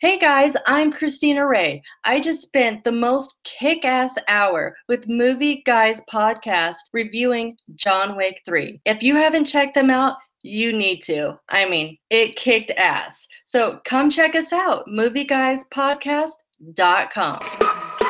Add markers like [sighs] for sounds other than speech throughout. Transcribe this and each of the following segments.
Hey guys, I'm Christina Ray. I just spent the most kick ass hour with Movie Guys Podcast reviewing John Wick 3. If you haven't checked them out, you need to. I mean, it kicked ass. So come check us out, movieguyspodcast.com.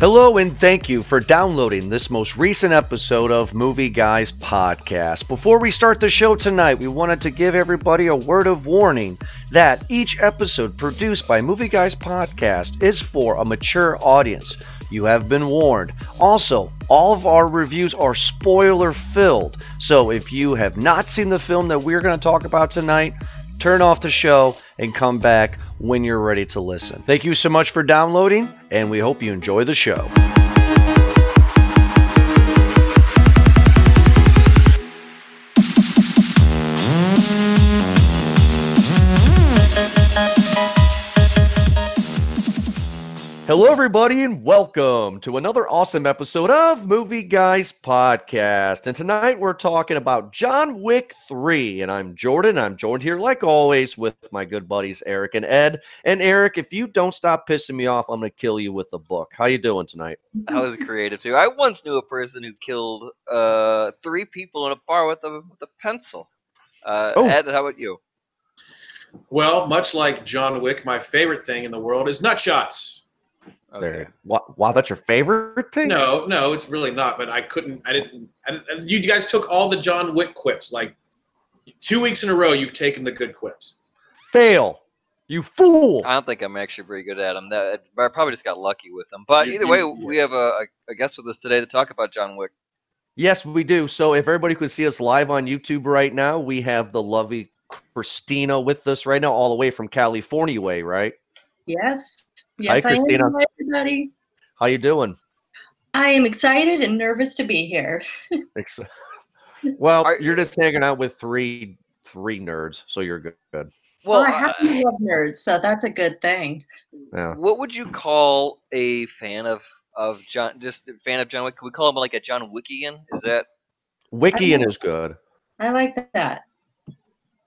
Hello, and thank you for downloading this most recent episode of Movie Guys Podcast. Before we start the show tonight, we wanted to give everybody a word of warning that each episode produced by Movie Guys Podcast is for a mature audience. You have been warned. Also, all of our reviews are spoiler filled. So if you have not seen the film that we're going to talk about tonight, turn off the show and come back when you're ready to listen. Thank you so much for downloading, and we hope you enjoy the show. Hello, everybody, and welcome to another awesome episode of Movie Guys Podcast. And tonight we're talking about John Wick 3. And I'm Jordan. I'm joined here, like always, with my good buddies Eric and Ed. And Eric, if you don't stop pissing me off, I'm going to kill you with a book. How you doing tonight? That was creative too. I once knew a person who killed uh, three people in a bar with a with a pencil. Uh, Oh. Ed, how about you? Well, much like John Wick, my favorite thing in the world is nut shots. There. Wow, wow, that's your favorite thing? No, no, it's really not. But I couldn't. I didn't. I didn't you guys took all the John Wick quips. Like two weeks in a row, you've taken the good quips. Fail. You fool. I don't think I'm actually pretty good at them. That I probably just got lucky with them. But You- either you- way, we have a, a guest with us today to talk about John Wick. Yes, we do. So if everybody could see us live on YouTube right now, we have the lovely Christina with us right now, all the way from California way, right? Yes. Yes, I Christina. am. Hi, everybody. How you doing? I am excited and nervous to be here. [laughs] Ex- Well, you're just hanging out with three three nerds, so you're good. good. Well, Well, I happen uh, to love nerds, so that's a good thing. Yeah. what would you call a fan of of John? Just a fan of John Wick? Could we call him like a John Wickian? Is that? Wickian is good. I like that.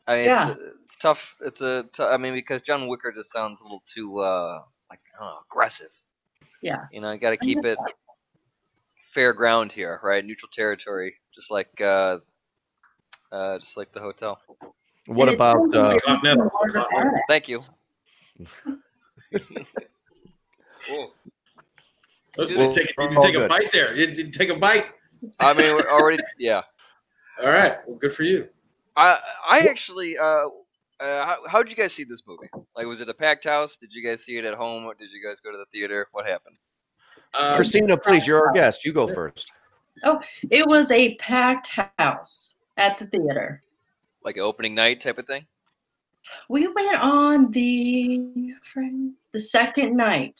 I mean, Yeah. it's, it's tough. It's a. T- I mean, because John Wicker just sounds a little too uh like I don't know, aggressive. Yeah. You know, you got to keep it fair ground here, right? Neutral territory, just like uh, uh, just like the hotel. What And about sounds uh, like Continental. more of a badass. Thank you. Whoa. Oh, Dude, you take, you all take a good. bite there. You, you take a bite. I mean, we're already yeah. [laughs] All right. Well, good for you. I I actually uh. Uh, how how did you guys see this movie? Like, was it a packed house? Did you guys see it at home? Or did you guys go to the theater? What happened? Um, Christina? Please, you're our guest. You go first. Oh, It was a packed house at the theater. Like an opening night type of thing? We went on the the second night.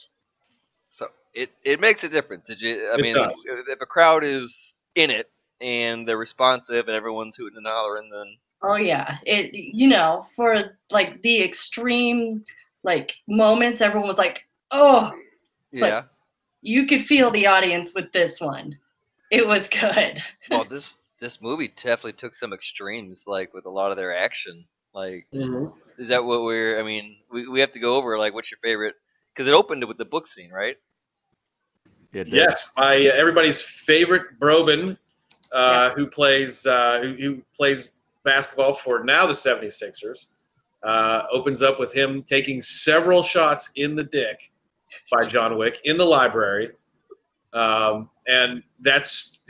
So it, it makes a difference. Did you? I It mean, does. if a crowd is in it and they're responsive and everyone's hooting and hollering, then Oh yeah, it you know for like the extreme like moments, everyone was like, "Oh, yeah. you could feel the audience with this one." It was good. well, [laughs] this this movie definitely took some extremes, like with a lot of their action. Like, mhm. is that what we're? I mean, we, we have to go over like what's your favorite? Because it opened with the book scene, right? It did. Yes, my uh, everybody's favorite Brobin, uh, who plays uh, who, who plays basketball for now the 76ers, uh, opens up with him taking several shots in the dick by John Wick in the library, um, and that's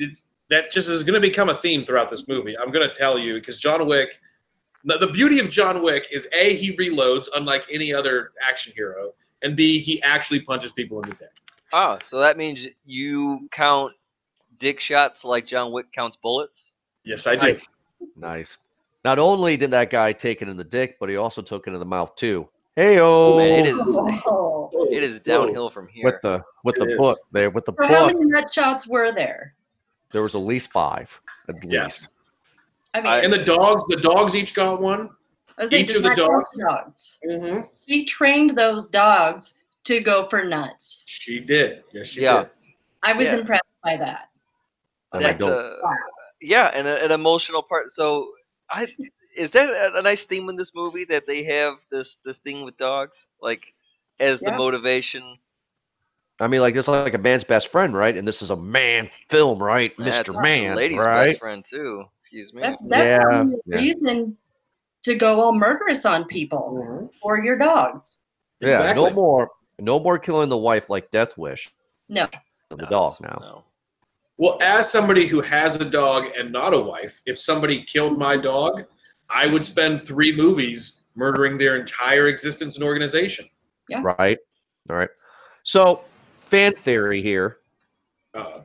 that just is going to become a theme throughout this movie. I'm going to tell you because John Wick. The, the beauty of John Wick is a he reloads unlike any other action hero, and b he actually punches people in the dick. Oh, so that means you count dick shots like John Wick counts bullets. Yes, I do. Nice. Nice. Not only did that guy take it in the dick, but he also took it in the mouth too. Hey Oh, man, it is Oh. it is downhill from here. with the with It the is. book there with the So how many nut shots were there? There was at least five. At Yes. least. I mean, I- And the dogs, the dogs each got one. I was each of the dogs- were dogs. Mm-hmm. She trained those dogs to go for nuts. She did. Yes, she Yeah. did. I was Yeah. impressed by that. And that uh, yeah, and a, an emotional part. So I is that a, a nice theme in this movie that they have this this thing with dogs like as the motivation. I mean, like it's like a man's best friend, right? And this is a man film, right, Mister the Man, lady's right? best friend too. Excuse me. That's, that's Yeah, the only yeah. reason to go all murderous on people mm-hmm. or your dogs. Yeah, Exactly. no more, no more killing the wife like Death Wish. No. the No, dog now. no. Well, as somebody who has a dog and not a wife, if somebody killed my dog, I would spend three movies murdering their entire existence and organization. Yeah. Right. All right. So, fan theory here Uh,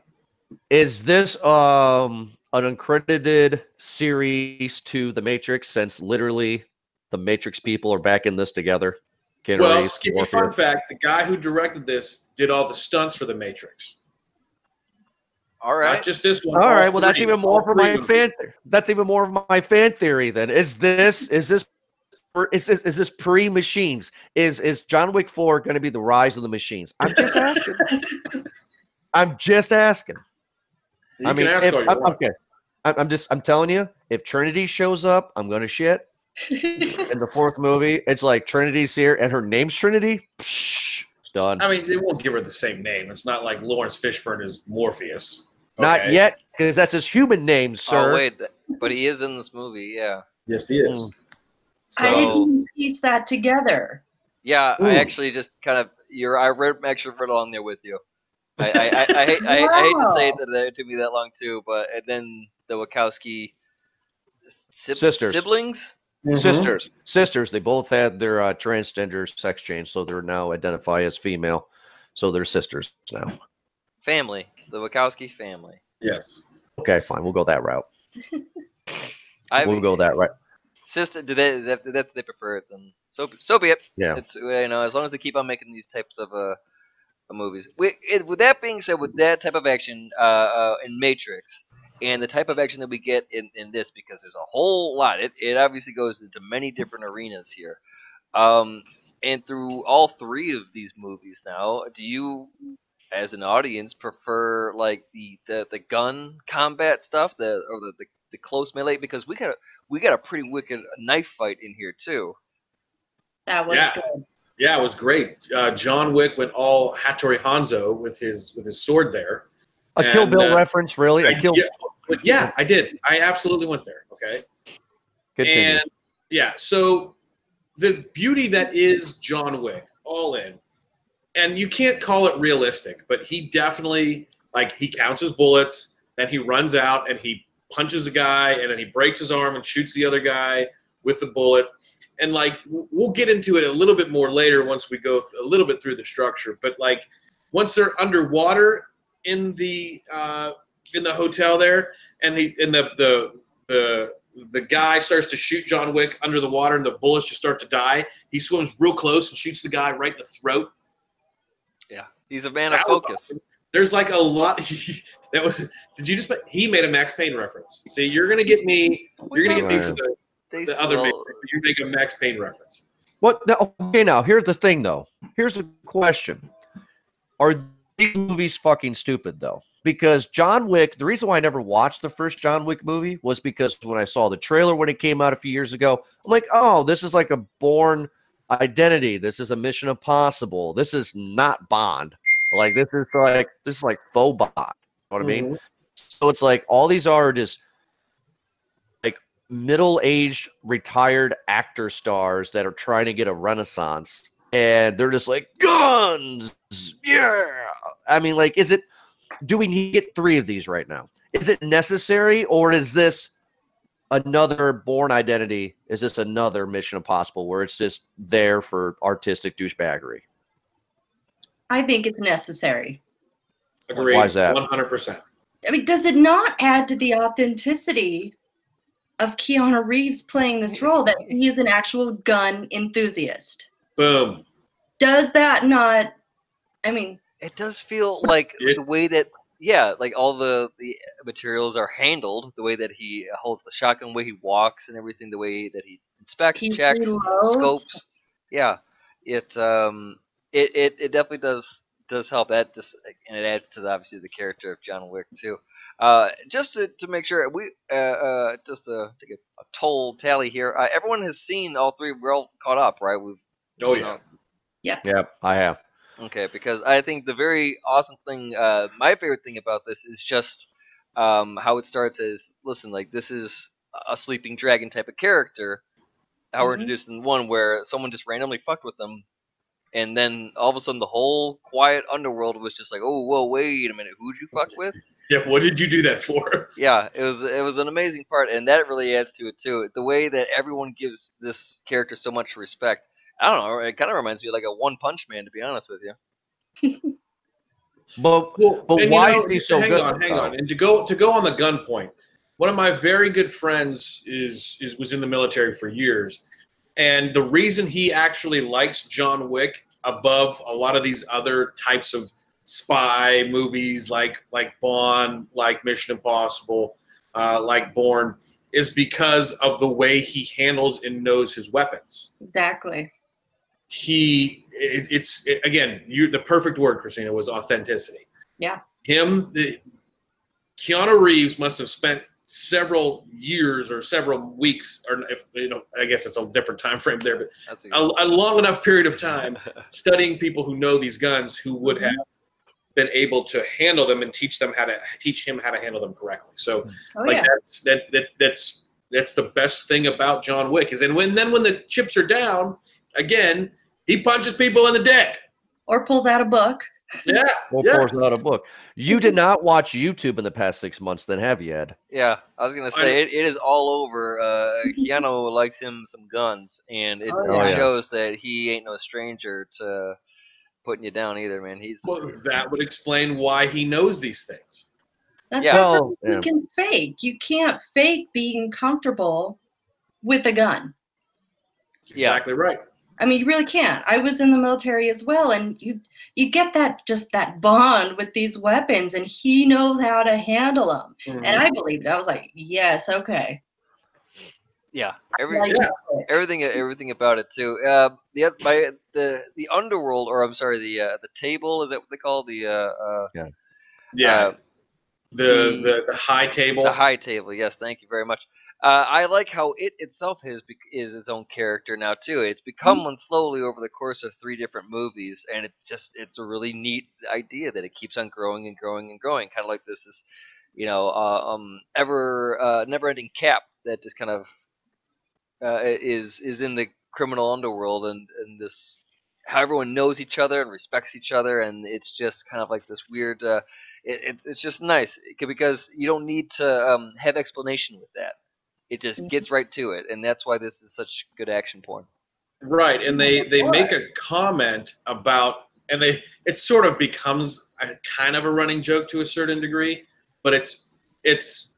is this um an uncredited series to the Matrix since literally the Matrix people are back in this together. Keanu well, Reeves, Skippy, fun fact: the guy who directed this did all the stunts for the Matrix. All right. Not just this one. All all right, well that's even more all for my movies. fan. That's even more of my fan theory. Then is this is this or is this is this pre machines? Is is John Wick four going to be the rise of the machines? I'm just [laughs] asking. I'm just asking. You I mean, ask if, I'm, okay. I'm, I'm just I'm telling you, if Trinity shows up, I'm gonna shit. [laughs] In the fourth movie, it's like Trinity's here and her name's Trinity. Psh, done. I mean, they won't give her the same name. It's not like Laurence Fishburne is Morpheus. Not yet, because that's his human name, sir. Oh wait, but he is in this movie. Yeah. Yes, he is. Mm. I didn't piece that together. Yeah, Ooh. I actually just kind of you're I read actually read along there with you. I I, I, I, hate, I, I hate to say [laughs] Wow. that it took me that long too, but and then the Wachowski si- Sisters. siblings. Sisters, sisters. They both had their uh, transgender sex change, so they're now identify as female. So they're sisters now. family, the Wachowski family. Yes. Okay, fine. We'll go that route. [laughs] I we'll go that route. Sister, do they that, that's they prefer it then? So so be it. Yeah. It's you know as long as they keep on making these types of uh, uh movies. With, it, with that being said, with that type of action uh, uh in Matrix and the type of action that we get in, in this, because there's a whole lot. It it obviously goes into many different arenas here. Um, and through all three of these movies now, do you, as an audience, prefer like the the, the gun combat stuff, the or the, the the close melee? Because we got a, we got a pretty wicked knife fight in here too. That was Yeah. good. Yeah, it was great. Uh, John Wick went all Hattori Hanzo with his with his sword there. A Kill Bill uh, reference, really? A Kill. yeah, but yeah, I did. I absolutely went there. Okay. Continue. And yeah, so the beauty that is John Wick, all in, and you can't call it realistic, but he definitely like he counts his bullets, then he runs out and he punches a guy, and then he breaks his arm and shoots the other guy with the bullet. And like we'll get into it a little bit more later once we go a little bit through the structure, but like once they're underwater in the uh, in the hotel there, and the and the the the the guy starts to shoot John Wick under the water and the bullets just start to die. He swims real close and shoots the guy right in the throat. Yeah, he's a man of That was focus. awesome. There's like a lot. [laughs] that was. Did you just? He made a Max Payne reference. See, you're gonna get me. You're gonna get me for the, the other. still- Matrix, but You make a Max Payne reference. What? no, Okay, now here's the thing, though. Here's the question: Are these movies fucking stupid, though? Because John Wick, the reason why I never watched the first John Wick movie was because when I saw the trailer when it came out a few years ago, I'm like, oh, this is like a Bourne identity. This is a Mission Impossible. This is not Bond. Like this is like this is like faux Bond. You know what I mean? Mm-hmm. So it's like all these are just like middle-aged retired actor stars that are trying to get a renaissance and they're just like guns yeah i mean like is it do we need to get three of these right now is it necessary or is this another Bourne identity is this another mission impossible where it's just there for artistic douchebaggery I think it's necessary. Agreed. Why is that? One hundred percent. I mean, does it not add to the authenticity of Keanu Reeves playing this role that he is an actual gun enthusiast? Boom. Does that not? I mean, It does feel like It- the way that yeah, like all the the materials are handled, the way that he holds the shotgun, the way he walks, and everything, the way that he inspects, He checks, reloads. scopes. Yeah, it um it, it it definitely does does help. That just and it adds to the, obviously the character of John Wick too. Uh, just to, to make sure we uh, uh just to take a, a toll tally here. Uh, everyone has seen all three. We're all caught up, right? We've Oh seen yeah. all- Yep, I have. Okay, because I think the very awesome thing, uh, my favorite thing about this is just um, how it starts as listen, like this is a sleeping dragon type of character. How we're Mhm. introduced in one where someone just randomly fucked with them, and then all of a sudden the whole quiet underworld was just like, oh, whoa, wait a minute, who'd you fuck with? [laughs] Yeah. What did you do that for? [laughs] yeah, it was it was an amazing part, and that really adds to it too. The way that everyone gives this character so much respect. I don't know. It kind of reminds me of like a One Punch Man, to be honest with you. [laughs] But Well, But and, you why know, is he so hang good, on, hang though? on. And to go to go on the gun point, one of my very good friends is is was in the military for years, and the reason he actually likes John Wick above a lot of these other types of spy movies like like Bond, like Mission Impossible, uh, like Bourne, is because of the way he handles and knows his weapons Exactly. He it, it's it, again you the perfect word christina was authenticity. Yeah. him the, keanu reeves must have spent several years or several weeks or if you know i guess it's a different time frame there but That's a, a, a long enough period of time [laughs] studying people who know these guns who would mm-hmm. have been able to handle them and teach them how to teach him how to handle them correctly. So mm. Oh like yeah. that's that's that, that's that's the best thing about John Wick is and when then when the chips are down again he punches people in the dick Or pulls out a book. yeah [laughs] Or yeah pours out a book. You did not watch YouTube in the past six months, then have you, Ed? yeah, I was gonna say it, it is all over. Uh, Keanu likes him some guns, and it, Oh, it yeah. shows that he ain't no stranger to putting you down either, man. He's well, that would explain why he knows these things That's Yeah. not Well, something yeah. you can fake. You can't fake being comfortable with a gun. Yeah. exactly right I mean, you really can't. I was in the military as well, and you you get that just that bond with these weapons, and he knows how to handle them. Mm-hmm. And I believed. it. I was like, yes, okay. yeah, every Like, everything everything about it too. Uh, the my the the underworld, or I'm sorry, the uh, the table is that what they call the uh, uh, yeah uh, the, the- the the high table The high table, yes, thank you very much. Uh, I like how it itself is is its own character now too. It's become one slowly over the course of three different movies, and it's just it's a really neat idea that it keeps on growing and growing and growing, kind of like this is, you know, uh, um, ever uh, never-ending cap that just kind of uh, is is in the criminal underworld and and this how everyone knows each other and respects each other, and it's just kind of like this weird. Uh, it, it's it's just nice because you don't need to um, have explanation with that. It just Mhm. gets right to it, and that's why this is such good action porn. right and they they Boy. make a comment about and they it sort of becomes a kind of a running joke to a certain degree but it's it's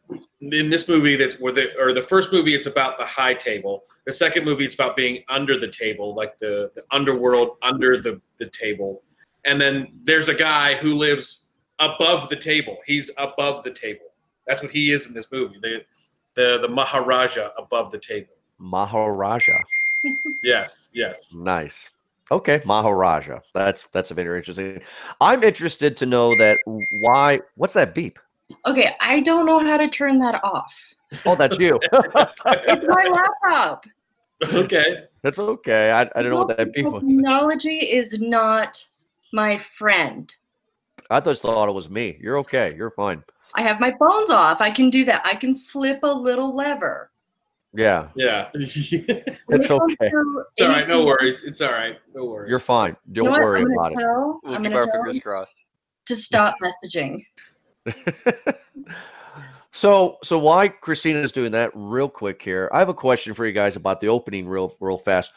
in this movie that's where the or the first movie it's about the high table the second movie it's about being under the table like the, the underworld under the the table and then there's a guy who lives above the table he's above the table that's what he is in this movie the the the maharaja above the table Maharaja. [laughs] yes yes Nice. Okay, Maharaja. That's that's a very interesting. I'm interested to know that why. What's that beep? Okay, I don't know how to turn that off. Oh, that's you. [laughs] [laughs] It's my laptop. okay that's okay. I, I don't know what that beep was. Technology is not my friend. I just thought it was me. You're okay. You're fine. I have my phones off. I can do that. I can flip a little lever. Yeah, Yeah. [laughs] it's When It's okay. all right. No worries. It's all right. No worries. you're fine. Don't know worry I'm about gonna tell, We'll I'm keep gonna our tell fingers crossed. to stop messaging. [laughs] so, so why Christina is doing that? Real quick here. I have a question for you guys about the opening, real, real fast.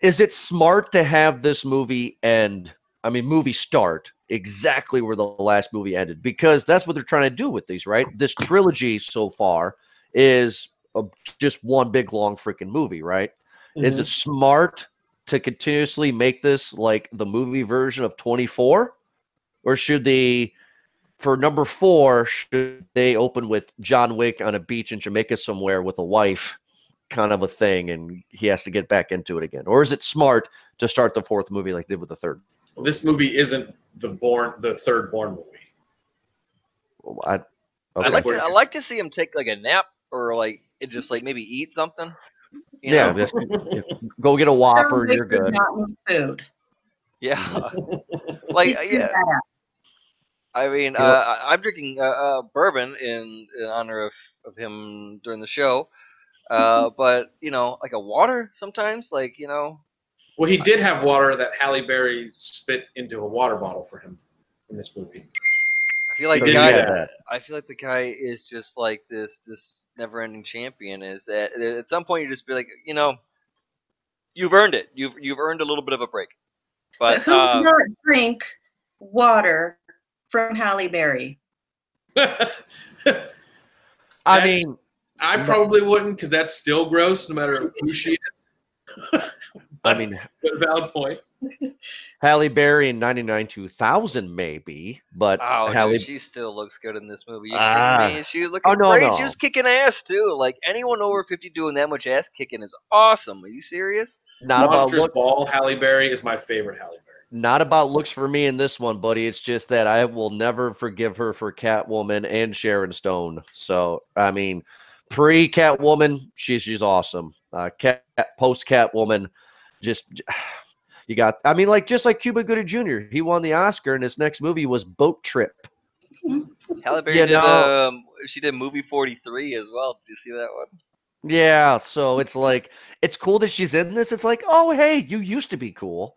Is it smart to have this movie end? I mean, movie start exactly where the last movie ended because that's what they're trying to do with these, right? This trilogy so far is a, just one big long freaking movie, right? Is it mm-hmm. smart to continuously make this like the movie version of 24? Or should they, for number four, should they open with John Wick on a beach in Jamaica somewhere with a wife, kind of a thing, and he has to get back into it again? Or is it smart to start the fourth movie like they did with the third? This movie isn't the Bourne the third Bourne movie. I, I Okay. like to, I like to see him take like a nap or like it just like maybe eat something. You yeah, know? just [laughs] go get a Whopper. You're good. Not need food. yeah. [laughs] like yeah. I mean, uh, I- I'm drinking uh, uh, bourbon in, in honor of, of him during the show. Uh, [laughs] but you know, like a water sometimes, like you know, Well, he did have water that Halle Berry spit into a water bottle for him in this movie. I feel like He the guy. that. I feel like the guy is just like this this never-ending champion. Is at, at some point you just be like, you know, you've earned it. You've you've earned a little bit of a break. But But who uh, would not drink water from Halle Berry? [laughs] I mean, I probably wouldn't because that's still gross, no matter who she is. [laughs] I mean, [laughs] But a valid point. [laughs] Halle Berry in '99 2000 maybe, but Oh, Halle. dude, she still looks good in this movie. You Ah. She was looking Oh, no, great. no. She was kicking ass too. Like anyone over fifty doing that much ass kicking is awesome. Are you serious? not about Monsters look, Ball, Halle Berry is my favorite Halle Berry. not about looks for me in this one, buddy. It's just that I will never forgive her for Catwoman and Sharon Stone. So I mean, pre Catwoman, she's she's awesome. Uh, cat post Catwoman, just [sighs] you got. I mean, like just like Cuba Gooding Jr. He won the Oscar, and his next movie was Boat Trip. [laughs] Halle Berry You did. know- Um, she did movie forty three as well. Did you see that one? Yeah, so it's like it's cool that she's in this. It's like, oh hey, you used to be cool,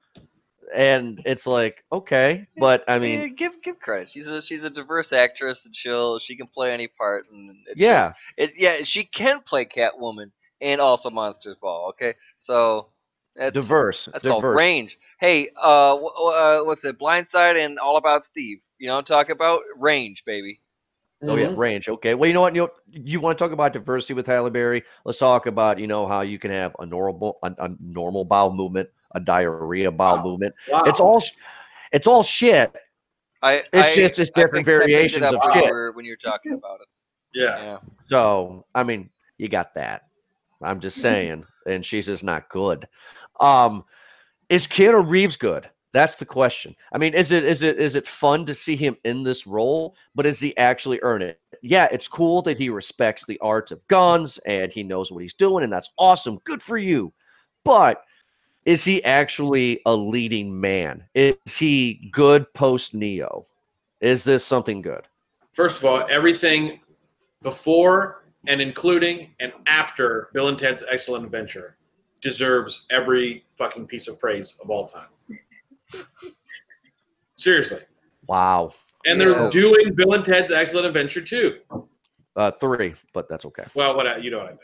and it's like okay, but I Yeah, mean, give give credit. She's a she's a diverse actress, and she'll she can play any part. And it yeah, shows. it yeah she can play Catwoman and also Monsters Ball. Okay, so that's diverse, That's called diverse. range. Hey, uh, wh- wh- uh, what's it? Blindside and All About Steve. You know talk about? Range, baby. Oh yeah, range. Okay. Well, you know what? You know, you want to talk about diversity with Halle Berry? Let's talk about you know how you can have a normal a, a normal bowel movement, a diarrhea bowel Wow. movement. Wow. It's all it's all shit. I, It's I- just- it's different picked- I picked it variations of shit. when you're talking about it. yeah. Yeah. So I mean, you got that. I'm just saying, and she's just not good. Um, is Keanu Reeves good? That's the question. I mean, is it is it is it fun to see him in this role? But is he actually earn it? Yeah, it's cool that he respects the art of guns and he knows what he's doing, and that's awesome. Good for you. But is he actually a leading man? Is he good post Neo? Is this something good? First of all, everything before and including and after Bill and Ted's Excellent Adventure deserves every fucking piece of praise of all time. Seriously. Wow. And they're doing Bill and Ted's Excellent Adventure too. Uh, three, but that's okay. Well, what I- you know what I mean.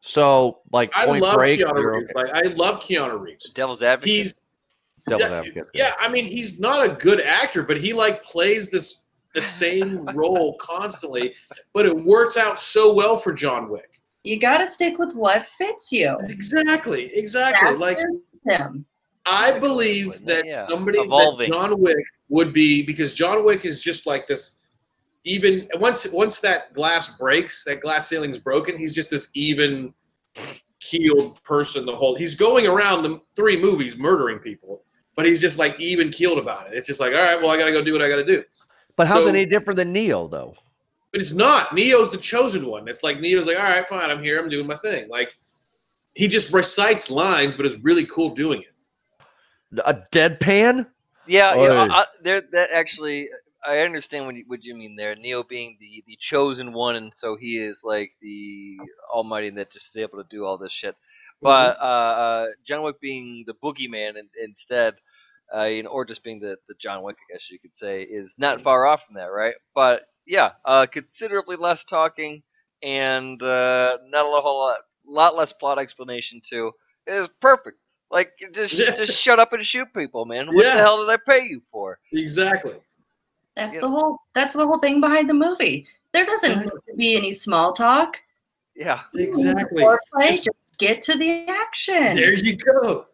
So, like I Point love Break, Keanu Reeves. okay. Like I love Keanu Reeves. Devil's Advocate. He's Devil's yeah, advocate. yeah, I mean, he's not a good actor, but he like plays this the same role constantly, but it works out so well for John Wick. You got to stick with what fits you. Exactly, exactly. That Like him. I believe that Yeah. somebody Evolving. that John Wick would be because John Wick is just like this. Even once once that glass breaks, that glass ceiling's broken. He's just this even keeled person. The whole he's going around the three movies murdering people, but he's just like even keeled about it. It's just like all right, well I got to go do what I got to do. But how's So- it any different than Neo, though? But it's not. Neo's the chosen one. It's like Neo's like, all right, fine, I'm here, I'm doing my thing. Like he just recites lines, but it's really cool doing it. A deadpan? Yeah, you know, I, I- there. That actually, I understand what you, what you mean there. Neo being the the chosen one, and so he is like the Almighty that just is able to do all this shit. But uh, uh, John Wick being the boogeyman in, instead, uh, you know, or just being the, the John Wick, I guess you could say, is not far off from that, right? But yeah, uh, considerably less talking and uh, not a whole lot, lot less plot explanation too. It is perfect. Like just Yeah. [laughs] just shut up and shoot people, man. What Yeah. the hell did I pay you for? Exactly. That's Yeah. the whole. That's the whole thing behind the movie. There doesn't need to be any small talk. Yeah, Exactly. Foreplay, Just- just get to the action. There you go.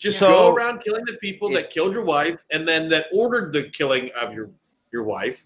Just So- go around killing the people Yeah. that killed your wife and then that ordered the killing of your your wife.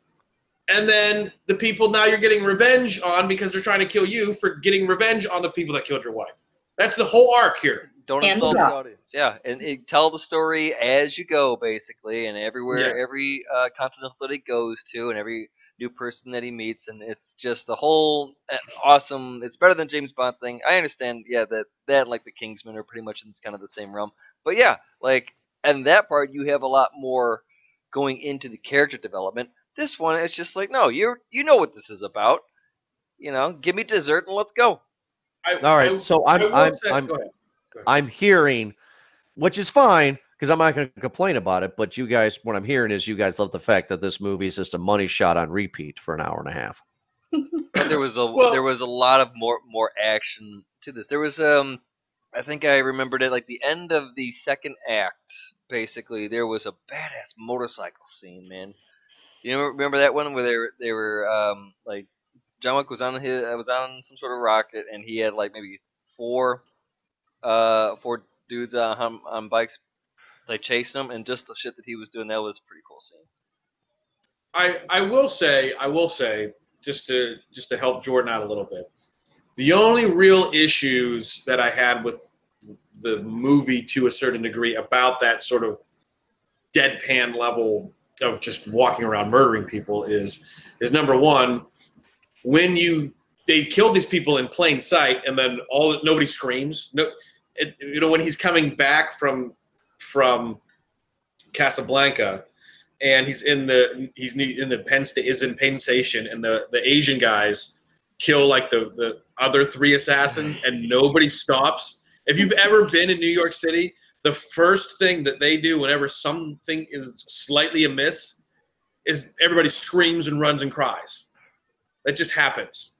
And then the people now you're getting revenge on because they're trying to kill you for getting revenge on the people that killed your wife. That's the whole arc here. don't Hands insult the audience. Yeah, and it, tell the story as you go, basically, and everywhere, Yeah. every uh, continent that it goes to, and every new person that he meets, and it's just the whole uh, awesome. It's better than James Bond thing. I understand, yeah, that that like the Kingsman are pretty much in kind of the same realm, but yeah, like and that part you have a lot more going into the character development. This one, it's just like, no, you you know what this is about. You know, give me dessert and let's go. I, All right, I- so I I'm I'm say- I'm go ahead. I'm hearing, which is fine because I'm not going to complain about it. But you guys, what I'm hearing is you guys love the fact that this movie is just a money shot on repeat for an hour and a half. There was a [laughs] Well- there was a lot of more more action to this. There was um I think I remembered it like the end of the second act. Basically, there was a badass motorcycle scene, man. You remember that one where they were they were um like John Wick was on his uh, was on some sort of rocket and he had like maybe four uh four dudes on on bikes like chasing him and just the shit that he was doing that was a pretty cool scene. I I will say I will say just to just to help Jordan out a little bit. The only real issues that I had with the movie to a certain degree about that sort of deadpan level of just walking around murdering people is is number one when you they killed these people in plain sight and then all nobody screams. No it, you know when he's coming back from from Casablanca and he's in the he's in the Penn State is in Penn Station, and the the Asian guys kill like the the other three assassins, and nobody stops. If you've ever been in New York City, the first thing that they do whenever something is slightly amiss is everybody screams and runs and cries. That just happens.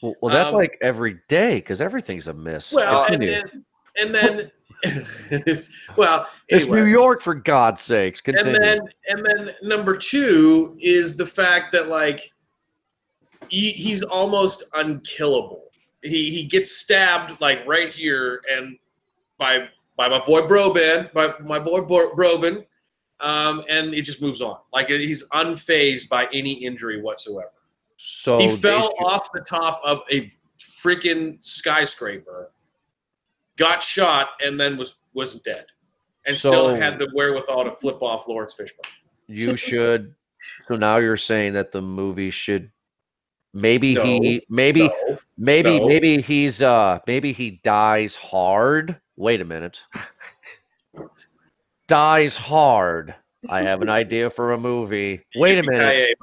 Well, well that's Um, like every day because everything's amiss. Well, and then, and then [laughs] well, it's. New York for God's sakes. Continue. and then and then number two is the fact that like he, he's almost unkillable he he gets stabbed like right here and by by my boy Broban by my boy Bro- Broban um, and it just moves on like he's unfazed by any injury whatsoever so he fell off the top of a freaking skyscraper, got shot, and then was wasn't dead, and still had the wherewithal to flip off Laurence Fishburne. you should. So now you're saying that the movie should. Maybe No, he. Maybe. No. Maybe. no. Maybe he's. Uh. Maybe he dies hard. Wait a minute. [laughs] dies hard. I have an idea for a movie. Wait a minute.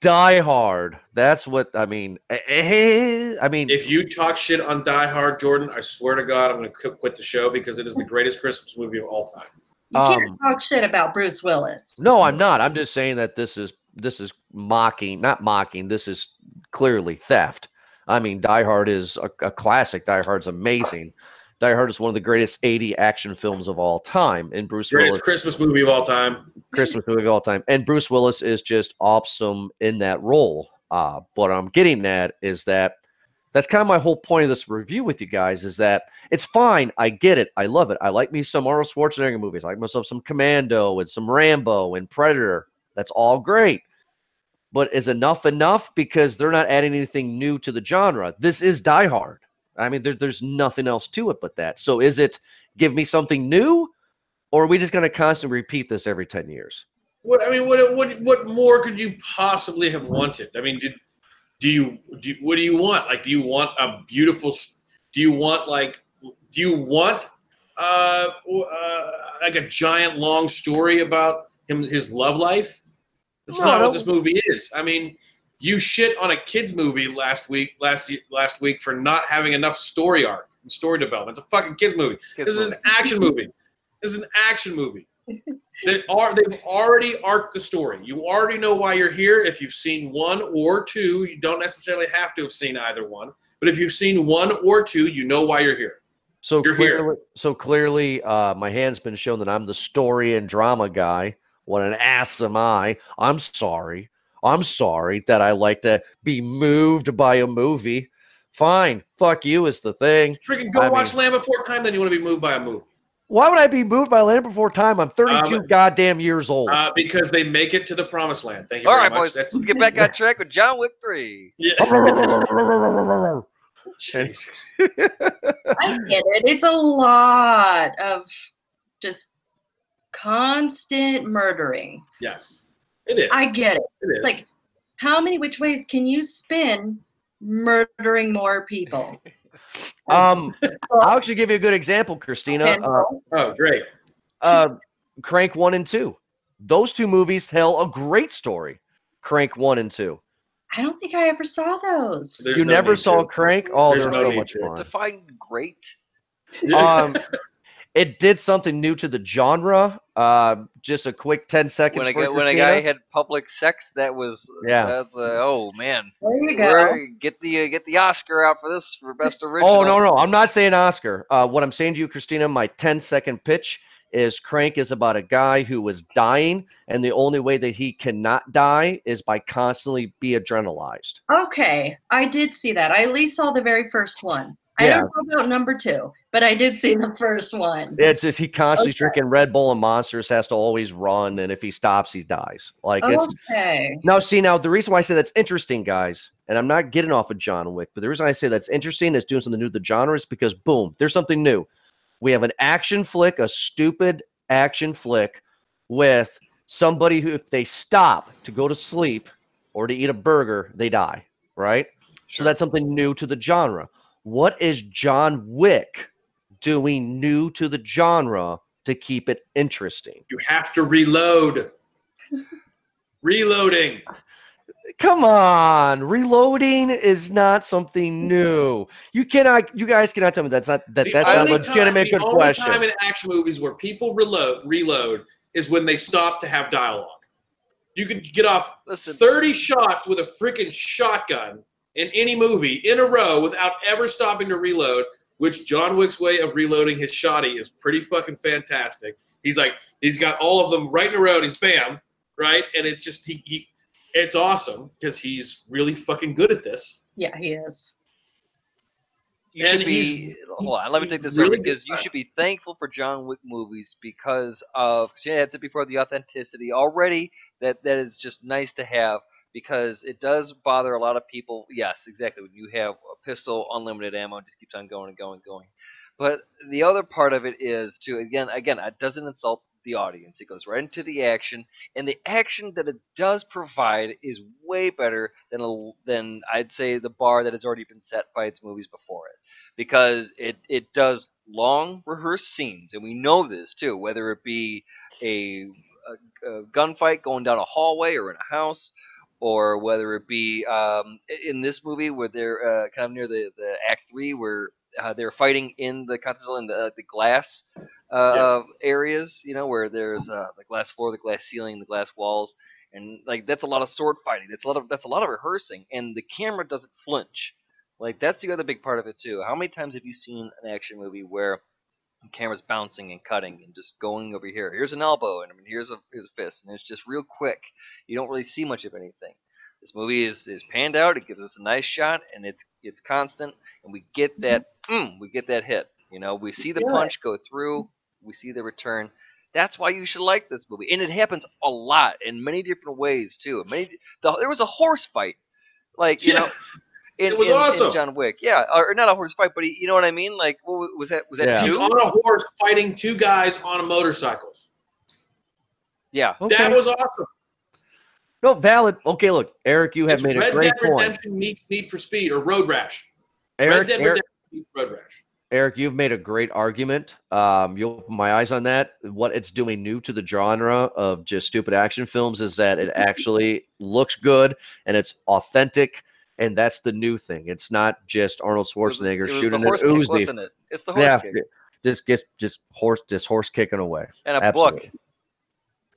Die Hard. That's what I mean. eh, eh, I mean, If you talk shit on Die Hard, Jordan, I swear to God, I'm going to quit the show because it is the greatest Christmas movie of all time. You can't Um, talk shit about Bruce Willis. no, I'm not. I'm just saying that this is this is mocking, not mocking. This is clearly theft. I mean, Die Hard is a, a classic. Die Hard's amazing. Die Hard is one of the greatest 80 action films of all time. And Bruce Willis Greatest Christmas movie of all time. Christmas movie of all time. And Bruce Willis is just awesome in that role. Uh, what I'm getting at is that that's kind of my whole point of this review with you guys is that it's fine. I get it. I love it. I like me some Arnold Schwarzenegger movies. I like myself some Commando and some Rambo and Predator. That's all great. But is enough enough? Because they're not adding anything new to the genre. This is Die Hard. I mean, there, there's nothing else to it but that. So is it give me something new? Or are we just going to constantly repeat this every 10 years? What I mean, what what what more could you possibly have wanted? I mean, did do you do what do you want? Like, do you want a beautiful? Do you want like? Do you want uh, uh like a giant long story about him his love life? That's No, not what this movie is. I mean, you shit on a kids movie last week last last week for not having enough story arc and story development. It's a fucking kids movie. Kids This is an action movie. This is an action movie. They are they've already arced the story. You already know why you're here. If you've seen one or two, you don't necessarily have to have seen either one. But if you've seen one or two, you know why you're here. So You're here. clearly, so clearly, uh, my hand's been shown that I'm the story and drama guy. What an ass am I? I'm sorry. I'm sorry that I like to be moved by a movie. Fine, fuck you is the thing. Freaking go I watch mean- Land Before Time, then you want to be moved by a movie. Why would I be moved by Land Before Time? I'm 32 Um, goddamn years old. Uh, because they make it to the promised land. Thank you All very right, much. boys, That's let's get back on track with John Wick Three. yeah. [laughs] Jesus. I get it. It's a lot of just constant murdering. Yes, it is. I get it. it is. Like how many which ways can you spin murdering more people? [laughs] Um, I'll actually give you a good example, Christina. Uh, Oh, great. uh, Crank one and two. Those two movies tell a great story. Crank one and two. I don't think I ever saw those. There's you no never saw to. Crank? Oh, There's they're no so much to. fun. Define great. um, [laughs] it did something new to the genre. Uh, just a quick ten seconds. When a, for guy, when a guy had public sex, that was Yeah. That's uh, oh man. There you go. We're- Get the uh, get the Oscar out for this for best original. Oh no, no, I'm not saying Oscar. Uh, what I'm saying to you, Christina, my 10 second pitch is Crank is about a guy who was dying, and the only way that he cannot die is by constantly be adrenalized. Okay, I did see that. I at least saw the very first one. I Yeah. don't know about number two, but I did see the first one. It's just he constantly Okay. drinking Red Bull and monsters, has to always run, and if he stops, he dies. Like it's Okay. Now, see, now the reason why I say that's interesting, guys, and I'm not getting off of John Wick, but the reason I say that's interesting is doing something new to the genre is because boom, there's something new. We have an action flick, a stupid action flick with somebody who, if they stop to go to sleep or to eat a burger, they die, right? So that's something new to the genre. What is John Wick doing new to the genre to keep it interesting? You have to reload. Reloading. Come on, reloading is not something new. You cannot, you guys cannot tell me that's not that The that's not a only legitimate time, good the only question. time in action movies where people reload reload is when they stop to have dialogue. You can get off Listen. 30 shots with a freaking shotgun in any movie in a row without ever stopping to reload, which John Wick's way of reloading his shotty is pretty fucking fantastic. He's like, he's got all of them right in a row and he's bam, right? And it's just, he, he it's awesome because he's really fucking good at this. Yeah, he is. You And should be. he's- Hold on, let me take this really over because you should be thankful for John Wick movies because of. Cause you had to before the authenticity already. That that is just nice to have because it does bother a lot of people. Yes, exactly. When you have a pistol, unlimited ammo, it just keeps on going and going and going. But the other part of it is to again, again, it doesn't insult the audience. It goes right into the action, and the action that it does provide is way better than a, than I'd say the bar that has already been set by its movies before it, because it it does long rehearsed scenes, and we know this too, whether it be a, a, a gunfight going down a hallway or in a house. Or whether it be um, in this movie where they're uh, kind of near the, the act three where uh, they're fighting in the continental in the, the glass uh, Yes. areas, you know, where there's uh, the glass floor, the glass ceiling, the glass walls, and like that's a lot of sword fighting. That's a lot of that's a lot of rehearsing, and the camera doesn't flinch. Like that's the other big part of it too. How many times have you seen an action movie where the camera's bouncing and cutting and just going over here? Here's an elbow, and I mean here's a here's a fist, and it's just real quick. You don't really see much of anything. This movie is, is panned out. It gives us a nice shot, and it's it's constant, and we get that mm, we get that hit. You know, we see the punch go through, we see the return. That's why you should like this movie, and it happens a lot in many different ways too. Many the, there was a horse fight, like you Yeah. know, in, It was in, in awesome. John Wick, yeah, or, or not a horse fight, but he, you know what I mean. Like, what was that? Was that Yeah. He's on a horse fighting two guys on motorcycles. Yeah, Okay. That was awesome. no valid. Okay, look, Eric, you have It's made a Red great Dead point. Redemption meets Need for Speed or Road Rash. Red Eric, Dead Eric, Redemption meets Road Rash. Eric, you've made a great argument. Um, you open my eyes on that. What it's doing new to the genre of just stupid action films is that it actually looks good and it's authentic, and that's the new thing. It's not just Arnold It was- Schwarzenegger it was shooting the horse an kick, Uzi. wasn't it? It's the horse Yeah, kick just just just horse just horse kicking away. and a Absolutely. book.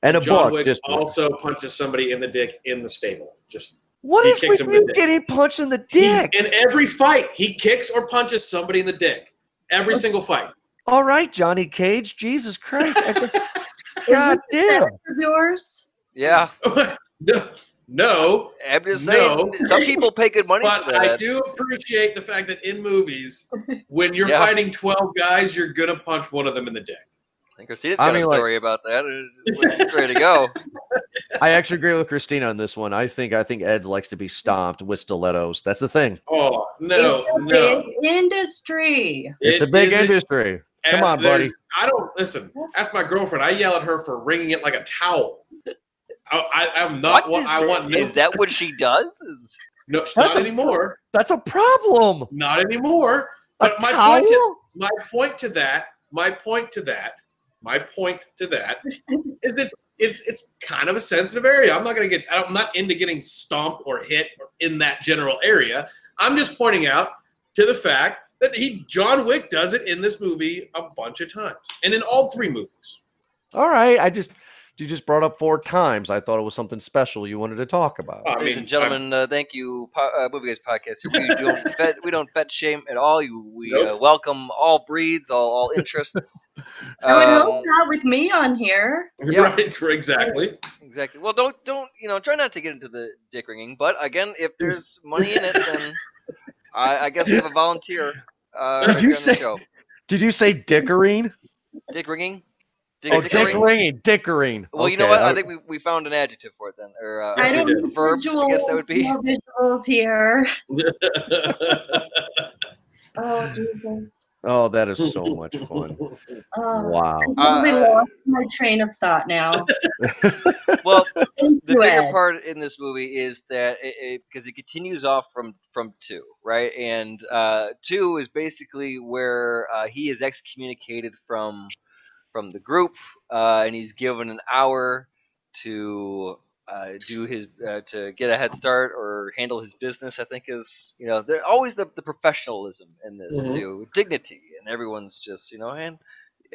And a John book. Wick Just also punches somebody in the dick in the stable. Just what he is kicks with him you getting punched in the he- dick? in every fight, he kicks or punches somebody in the dick. Every single fight. All right, Johnny Cage. Jesus Christ. [laughs] God damn. of yours? Yeah, [laughs] no, no, I'm just No. saying. Some people pay good money but for that. I do appreciate the fact that in movies, [laughs] when you're Yeah. fighting 12 guys, you're going to punch one of them in the dick. I think Christina's I got mean, a like- story about that. She's ready to go. [laughs] I actually agree with Christina on this one. I think I think Ed likes to be stomped with stilettos. That's the thing. Oh, no, it's a no. big industry. It's It a big isn't- industry. Come on, there's- buddy. I don't listen. Ask my girlfriend. I yell at her for wringing it like a towel. I, I, am not. What, is I that? want. No, Is that what she does? Is no, That's not a- anymore. That's a problem. Not anymore. A But my point, to, towel? my point to that, my point to that, my point to that [laughs] is it's it's it's kind of a sensitive area. I'm not gonna get. I'm not into getting stomped or hit in that general area. I'm just pointing out to the fact that he John Wick does it in this movie a bunch of times, and in all three movies. All right. I just you just brought up four times. I thought it was something special you wanted to talk about. I Ladies mean, and gentlemen, uh, thank you, po- uh, movie guys podcast. We [laughs] don't fet, we don't fet shame at all. You, we uh, welcome all breeds, all, all interests. [laughs] I would Um, hope not with me on here. [laughs] Yeah. Right, exactly. Exactly. Well, don't don't you know? Try not to get into the dick ringing. But again, if there's money in it, then I, I guess we have a volunteer. Uh, Did right you here on the say- show. Did you say dickering? dick ringing? Dick, Oh, dick dick ringing? ringing, dickering. Well, you know what? I I- think we, we found an adjective for it then, or uh, Yes, I don't did. need Verb, I guess that would be. no visuals here. [laughs] Oh Jesus! Oh, that is so much fun. [laughs] Oh, Wow. I totally Uh, lost my train of thought now. [laughs] well, the Into bigger it. part in this movie is that it, it, because it continues off from from two, right? And uh, two is basically where uh, he is excommunicated from from the group, uh, and he's given an hour to uh, do his uh, to get a head start or handle his business. I think is you know always the, the professionalism in this Mhm. too, dignity, and everyone's just you know and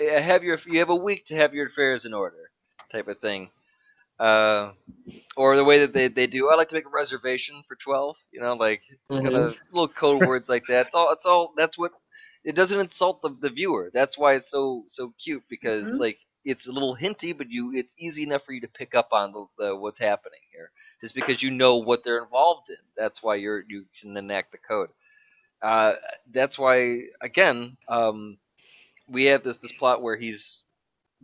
uh, have your you have a week to have your affairs in order type of thing. Uh, or the way that they, they do. I like to make a reservation for twelve. You know, like kind of little code words like that. It's all. It's all. That's what. It doesn't insult the, the viewer. That's why it's so so cute because Mhm. like it's a little hinty, but you it's easy enough for you to pick up on the, the what's happening here, just because you know what they're involved in. That's why you're you can enact the code. Uh, that's why again, um, we have this this plot where he's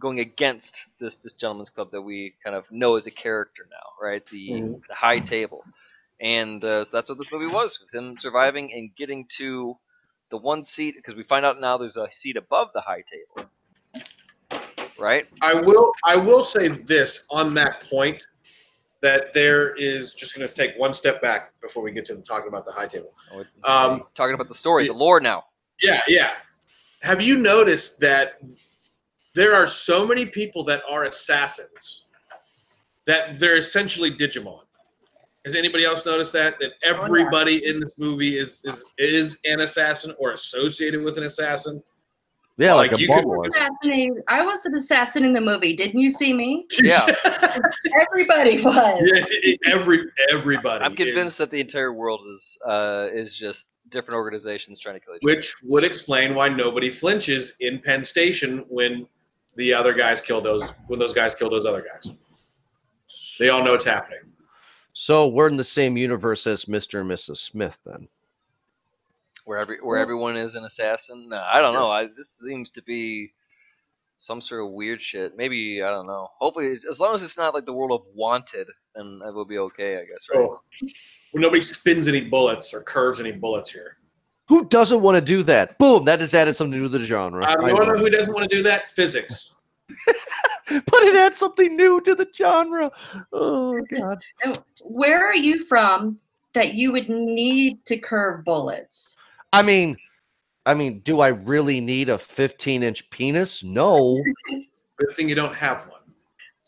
going against this this gentleman's club that we kind of know as a character now, right? The Mhm. the high table, and uh, so that's what this movie was with him surviving and getting to the one seat because we find out now there's a seat above the high table, right? I will I will say this on that point that there is just going to take one step back before we get to the talking about the high table. Um, Talking about the story, the lore now. Yeah, yeah. Have you noticed that there are so many people that are assassins that they're essentially Digimon? Has anybody else noticed that? That everybody in this movie is is is an assassin or associated with an assassin? Yeah, like, Like, a you could- I was an assassin in the movie. Didn't you see me? [laughs] Yeah. [laughs] Everybody was. Yeah, Every everybody. I'm convinced is- that the entire world is uh, is just different organizations trying to kill each other. which would explain why nobody flinches in Penn Station when the other guys kill those when those guys kill those other guys. They all know it's happening. So we're in the same universe as Mr. and Mrs. Smith then. where every where everyone is an assassin. No, I don't know. I, this seems to be some sort of weird shit. Maybe I don't know. Hopefully, as long as it's not like the world of Wanted, then it will be okay. I guess, right? Oh, well, nobody spins any bullets or curves any bullets here. Who doesn't want to do that? Boom, that has added something to the genre. Uh, I you want know. know who doesn't want to do that? Physics. [laughs] but it adds something new to the genre. Oh [laughs] god. And where are you from that you would need to curve bullets? I mean, I mean, do I really need a 15 inch penis? No. [laughs] Good thing you don't have one.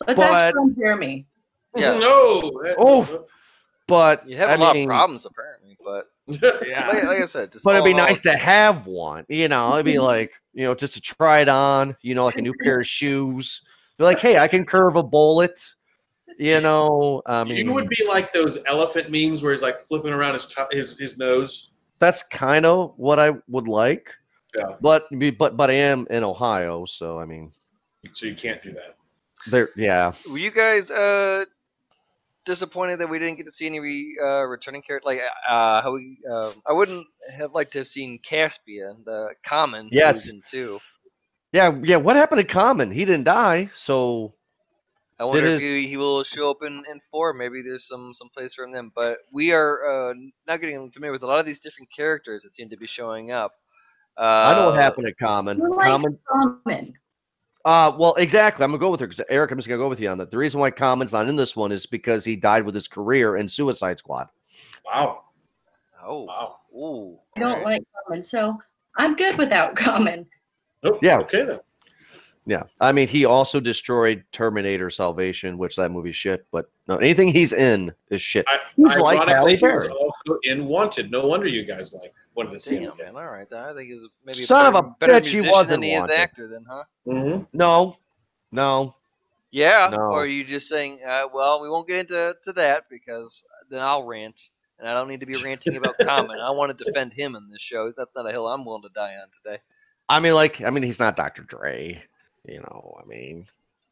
Let's But- ask Ron Jeremy. Yeah. No. Oh. But You have I a lot mean, of problems apparently, but Yeah. like, like I said, just But it'd be in all, nice to have one. You know, it'd be like, you know, just to try it on, you know, like a new [laughs] pair of shoes. Be like, hey, I can curve a bullet. You know, I mean, you would be like those elephant memes where he's like flipping around his to- his his nose. that's kind of what I would like. Yeah. But but but I am in Ohio, so I mean, So you can't do that. there. Yeah. Were you guys uh disappointed that we didn't get to see any re, uh, returning character? Like uh, how we? Uh, I wouldn't have liked to have seen Cassian, the common, Yes. season two. Yeah, yeah. What happened to Common? He didn't die, so I wonder Did if he, he will show up in, in four. Maybe there's some some place for him then. But we are uh, now getting familiar with a lot of these different characters that seem to be showing up. Uh, I know what happened to Common. Who likes Common. common? Uh, well, exactly. I'm gonna go with her because Eric, I'm just gonna go with you on that. The reason why Common's not in this one is because he died with his career in Suicide Squad. Wow. Oh, Wow. ooh. I don't alright. like Common, so I'm good without [laughs] Common. Oh, Yeah. Okay then. Yeah, I mean, he also destroyed Terminator Salvation, which that movie's shit. But no, anything he's in is shit. I, He's like Halle ironically, he was Berry. also in Wanted. No wonder you guys like wanted to see him again. All right. I think he's maybe Son a of better, a better bitch, he musician wasn't than he is actor, then, huh? Mm-hmm. No, no. Yeah. No. Or are you just saying, uh, well, we won't get into to that because then I'll rant, and I don't need to be ranting about [laughs] Common. I want to defend him in this show. That's not a hill I'm willing to die on today. I mean, like, I mean, he's not Dr. Dre. You know, I mean,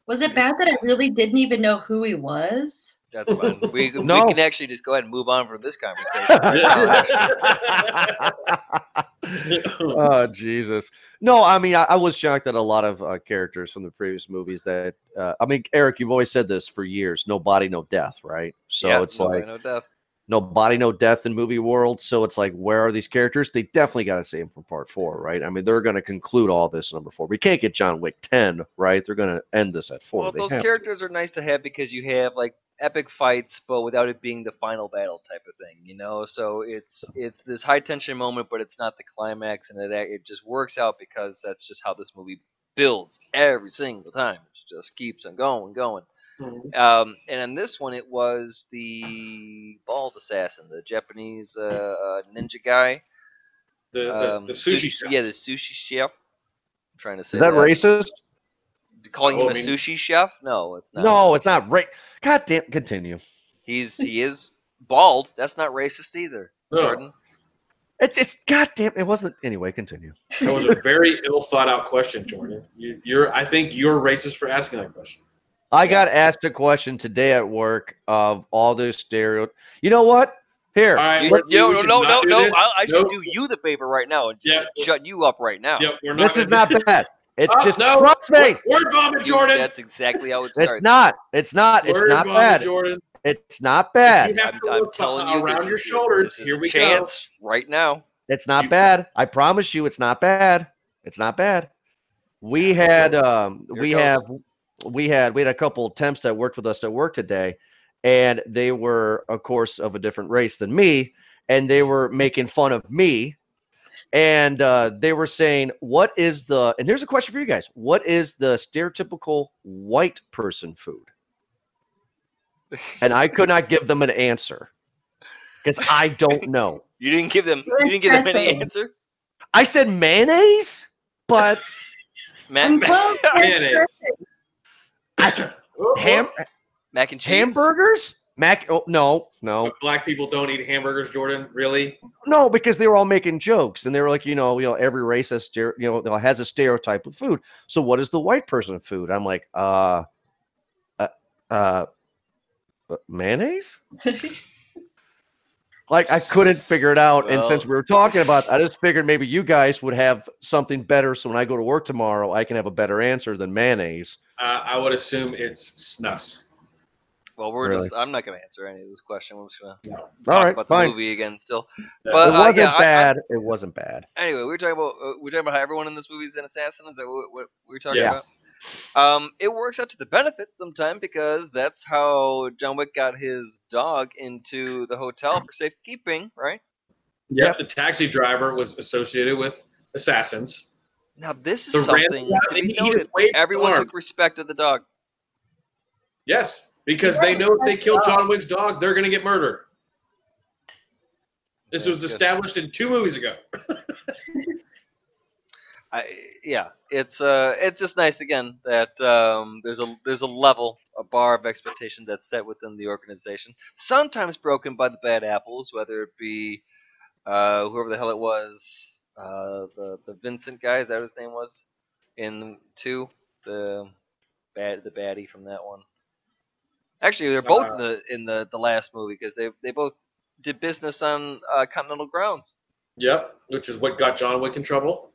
Was it bad that I really didn't even know who he was? That's fine. We, [laughs] No. we can actually just go ahead and move on from this conversation. [laughs] [laughs] oh Jesus! No, I mean, I, I was shocked that a lot of uh, characters from the previous movies that uh, I mean, Eric, you've always said this for years: no body, no death, right? So Yeah, it's no, like no death. No body, no death in movie world. So it's like, where are these characters? They definitely got to save them for part four, right? I mean, they're going to conclude all this number four. We can't get John Wick ten, right? They're going to end this at four. Well, They those have to. characters are nice to have because you have like epic fights, but without it being the final battle type of thing, you know. So it's it's this high tension moment, but it's not the climax, and it it just works out because that's just how this movie builds every single time. It just keeps on going, going. Mhm. Um, and in this one, it was the bald assassin, the Japanese uh, uh, ninja guy. The, the, Um, the sushi sushi- chef. Yeah, the sushi chef. I'm trying to say Is that racist? Calling Oh, him I a mean- sushi chef? No, it's not. No, it's not right. God damn, continue. He's he is bald. That's not racist either. No. Jordan. It's it's goddamn. It wasn't anyway. Continue. That was a very ill thought out question, Jordan. You, you're I think you're racist for asking that question. I got asked a question today at work of all those stereo. You know what? Here, All right, You, we're- yo, we no, should no, no, no. this. I, I should Nope. do you the favor right now and just Yeah. shut you up right now. Yep, we're not this is not bad. It's Oh, just no. trust me. Word, word vomit, Jordan. That's exactly how it It's not. It's not. It's not vomit, bad. Jordan. It's not You bad. have I'm, to I'm telling you, around this your is, shoulders. This is Here a we go. chance right now. It's not You- bad. I promise you, it's not bad. It's not bad. We had um we goes. have we had we had a couple of temps that worked with us at work today, and they were, of course, of a different race than me, and they were making fun of me. And uh, they were saying, "What is the?" And here's a question for you guys: What is the stereotypical white person food? And I could not give them an answer because I don't know. [laughs] You didn't give them. You didn't give them any answer. I said mayonnaise, but Mac, I'm mac, close. [laughs] Mayonnaise. Oh, ham mac and cheese. hamburgers, mac. Oh no, no, But black people don't eat hamburgers, Jordan. Really? no, because they were all making jokes and they were like, you know, you know, every race has, you know, has a stereotype with food. So what is the white person food? I'm like, uh, uh, uh, uh, mayonnaise. [laughs] Like I couldn't figure it out, and since we were talking about, I just figured maybe you guys would have something better. So when I go to work tomorrow, I can have a better answer than mayonnaise. Uh, I would assume it's snus. Well, we're Really? just. I'm not going to answer any of this question. We're just going to No. talk All right, about the movie again. Still, Yeah. but it uh, wasn't yeah, I- I- bad. it wasn't bad. anyway, we were talking about uh, we are talking about how everyone in this movie is an assassin. Is that what, what we were talking Yes. about? Um, it works out to the benefit sometime because that's how John Wick got his dog into the hotel for safekeeping, right? Yep. The taxi driver was associated with assassins. Now this is The something guy- to be noted. Everyone arm. took respect of the dog. Yes, because they know if they kill John Wick's dog, they're going to get murdered. This was established in two movies ago. [laughs] I, yeah, it's uh, it's just nice again that um, there's a there's a level, a bar of expectation that's set within the organization. Sometimes broken by the bad apples, whether it be uh, whoever the hell it was, uh, the the Vincent guy, is that what his name was in two, the bad the baddie from that one. Actually, they're both in the in the the last movie because they they both did business on uh, continental grounds. Yep, which is what got John Wick in trouble.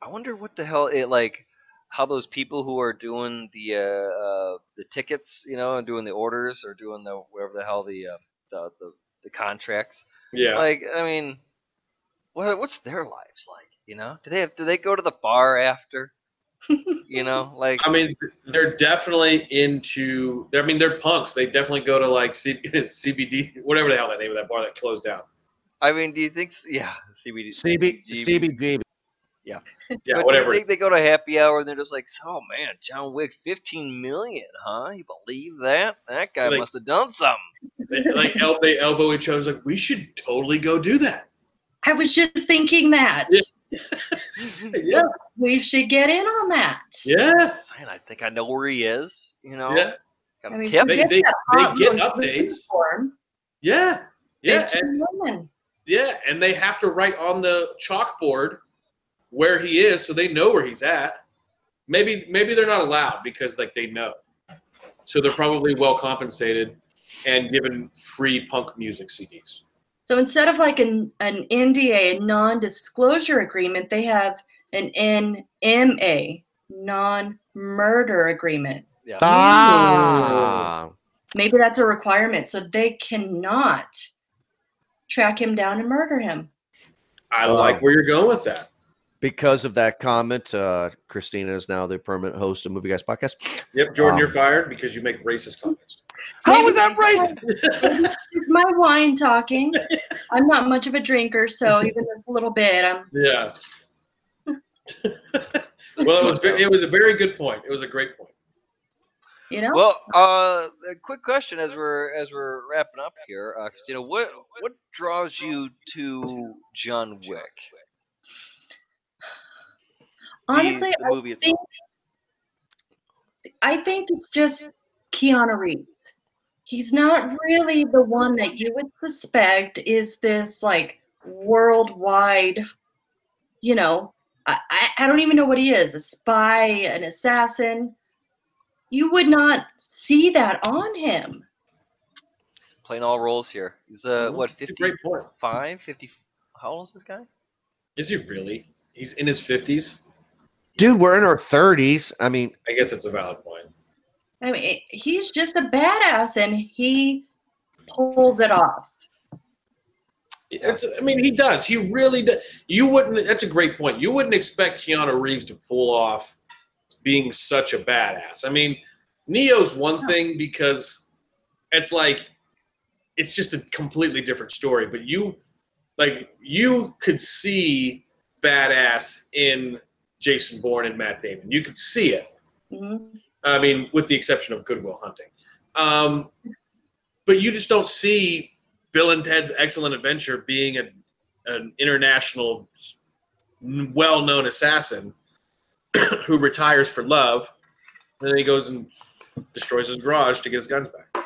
I wonder what the hell it like how those people who are doing the uh, uh, the tickets, you know, and doing the orders or doing the whatever the hell the uh, the, the the contracts. Yeah, Like, I mean, what what's their lives like? You know, do they have, do they go to the bar after? You know, like I mean, they're definitely into. I mean, they're punks. They definitely go to like C- [laughs] CBD, whatever the hell that name of that bar that closed down. I mean, do you think? Yeah, CBD. CB, GB. CBGB. Yeah, but whatever. do you think they go to happy hour and they're just like, oh man, John Wick, fifteen million, huh? You believe that? That guy Like- must have done something. They, like el- they elbow each other. Like we should totally go do that. I was just thinking that. Yeah. [laughs] Yeah, We should get in on that. yeah, Man, I think I know where he is. You know, yeah, got I a mean, tip. They- forget they- they get updates. yeah, yeah, and, women. yeah. And they have to write on the chalkboard where he is, so they know where he's at. Maybe maybe they're not allowed because like they know, so they're probably well compensated and given free punk music CDs. So instead of like an, an NDA, a non disclosure agreement, they have an NMA, non murder agreement. Yeah. Ah. Maybe that's a requirement. So they cannot track him down and murder him. I like where you're going with that. Because of that comment, uh, Christina is now the permanent host of Movie Guys Podcast. Yep, Jordan, Um, you're fired because you make racist comments. How was that racist? [laughs] It's my wine talking. I'm not much of a drinker, so even this little bit, I'm Yeah. [laughs] well, it was ve- it was a very good point. It was a great point. you know. Well, uh, a quick question as we're as we're wrapping up here, uh, Christina. What what draws you to John Wick? Honestly, the, movie I itself. think I think it's just Keanu Reeves. He's not really the one that you would suspect is this like worldwide, you know, I, I, I don't even know what he is, a spy, an assassin. You would not see that on him. playing all roles here. He's uh, what It's a 55, 50 How old is this guy? Is he really? He's in his fifties. Dude, we're in our 30s. I mean, I guess it's a valid point. I mean, he's just a badass and he pulls it off. It's, I mean, he does. He really does. You wouldn't. That's a great point. You wouldn't expect Keanu Reeves to pull off being such a badass. I mean, Neo's one thing because it's like it's just a completely different story. But you, like, you could see badass in Jason Bourne and Matt Damon. You could see it. Mhm. I mean, with the exception of Good Will Hunting. Um, but you just don't see Bill and Ted's Excellent Adventure being a, an international, well known assassin [clears throat] who retires for love. And then he goes and destroys his garage to get his guns back.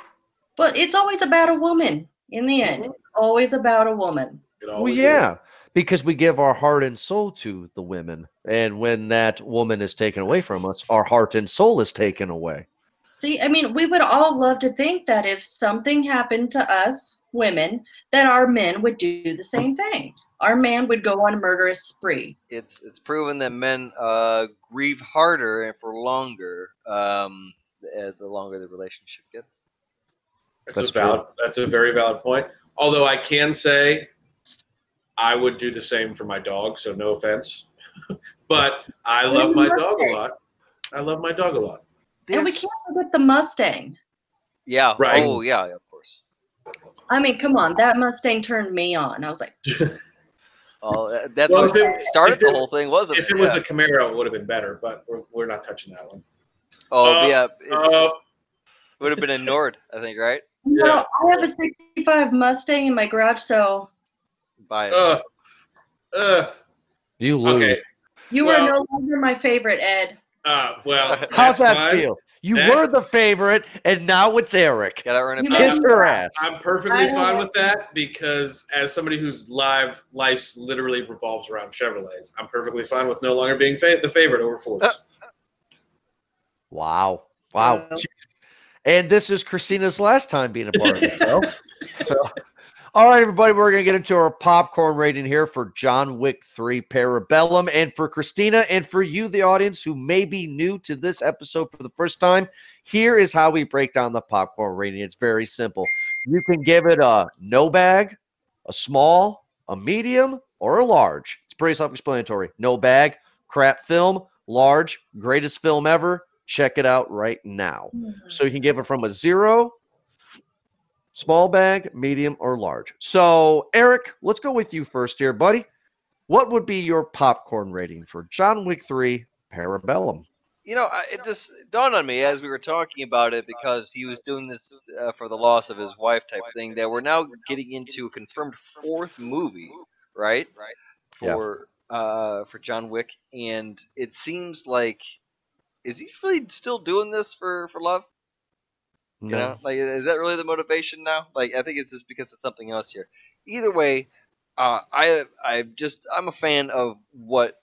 But it's always about a woman in the end. It's always about a woman. It well, always yeah, because we give our heart and soul to the women. And when that woman is taken away from us, our heart and soul is taken away. See, I mean, we would all love to think that if something happened to us, women, that our men would do the same thing. Our man would go on a murderous spree. It's it's proven that men uh, grieve harder and for longer um, uh, the longer the relationship gets. That's, That's a valid. That's a very valid point. Although I can say, I would do the same for my dog. So no offense, [laughs] but I love my dog a lot. I love my dog a lot. And we can't forget the Mustang. Yeah. Right. Oh yeah. Of course. I mean, come on, that Mustang turned me on. I was like, [laughs] Oh, that's Well, what it- started the it- whole thing, wasn't If it? If it was Yeah. a Camaro, it would have been better. But we're, we're not touching that one. oh uh, yeah, it Uh, would have been a Nord, I think, right? no, Yeah. I have a 65 Mustang in my garage, so By uh, uh, You lose. okay. you Well- are no longer my favorite, Ed. Uh, well, [laughs] How's that fine. feel? You That- were the favorite, and now it's Eric. gotta run it Kiss her ass. I'm perfectly fine with that because as somebody whose live life literally revolves around Chevrolets, I'm perfectly fine with no longer being fa- the favorite over Fords. Wow. Wow. Wow. And this is Christina's last time being a part of the show. [laughs] so, all right, everybody, we're going to get into our popcorn rating here for John Wick 3 Parabellum. And for Christina and for you, the audience who may be new to this episode for the first time, here is how we break down the popcorn rating. It's very simple. You can give it a no bag, a small, a medium, or a large. It's pretty self explanatory. No bag, crap film, large, greatest film ever. Check it out right now. Mm-hmm. So you can give it from a zero, small bag, medium, or large. So, Eric, let's go with you first here, buddy. What would be your popcorn rating for John Wick 3 Parabellum? You know, it just dawned on me as we were talking about it because he was doing this uh, for the loss of his wife type thing that we're now getting into a confirmed fourth movie, right? Right. Yeah. For uh for John Wick, and it seems like is he really still doing this for for love? You No. know, like is that really the motivation now? Like I think it's just because of something else here. Either way, uh, I I just I'm a fan of what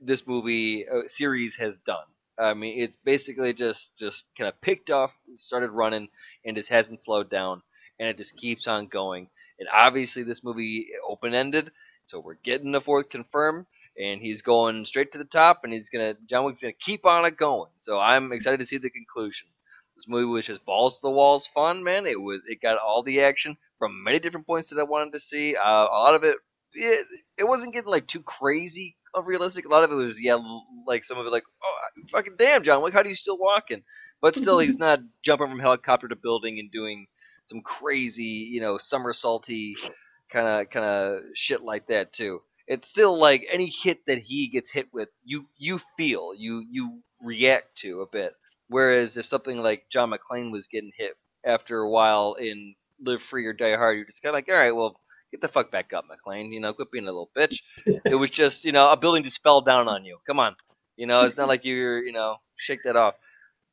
this movie uh, series has done. I mean, it's basically just just kind of picked off, started running, and just hasn't slowed down, and it just keeps on going. And obviously, this movie open ended, so we're getting the fourth confirmed, and he's going straight to the top, and he's gonna John Wick's gonna keep on it going. So I'm excited to see the conclusion. This movie was just balls to the walls fun, man. It was it got all the action from many different points that I wanted to see. Uh, a lot of it, it, it wasn't getting like too crazy unrealistic. A lot of it was yeah, like some of it like oh fucking damn John Wick, how do you still walking? But still, he's [laughs] not jumping from helicopter to building and doing some crazy you know somersaulty kind of kind of shit like that too. It's still like any hit that he gets hit with, you you feel you you react to a bit. Whereas if something like John McClane was getting hit after a while in Live Free or Die Hard, you're just kind of like, all right, well, get the fuck back up, McClane. You know, quit being a little bitch. [laughs] it was just, you know, a building just fell down on you. Come on. You know, it's not like you're, you know, shake that off.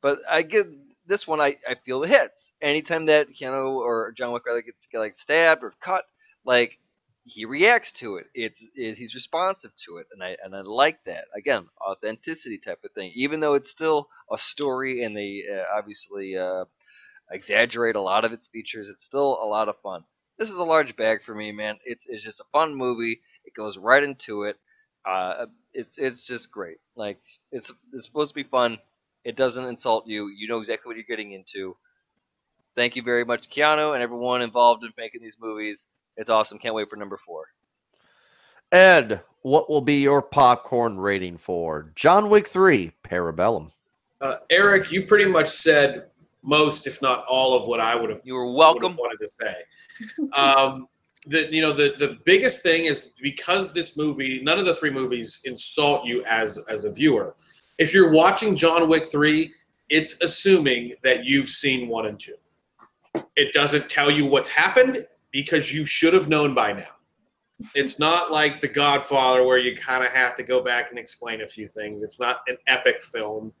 But I get this one, I, I feel the hits. Anytime that Keanu or John Wick rather gets like stabbed or cut, like he reacts to it. It's it, he's responsive to it, and I and I like that. Again, authenticity type of thing. Even though it's still a story, and they uh, obviously uh, exaggerate a lot of its features, it's still a lot of fun. This is a large bag for me, man. It's it's just a fun movie. It goes right into it. Uh, it's it's just great. Like it's it's supposed to be fun. It doesn't insult you. You know exactly what you're getting into. Thank you very much, Keanu, and everyone involved in making these movies. It's awesome. Can't wait for number four. Ed, what will be your popcorn rating for John Wick 3 Parabellum? Uh, Eric, you pretty much said most, if not all, of what I would have You were would welcome. have wanted to say. Um, the you know the the biggest thing is because this movie, none of the three movies insult you as as a viewer. If you're watching John Wick three, it's assuming that you've seen one and two. It doesn't tell you what's happened because you should have known by now. It's not like The Godfather where you kind of have to go back and explain a few things. It's not an epic film.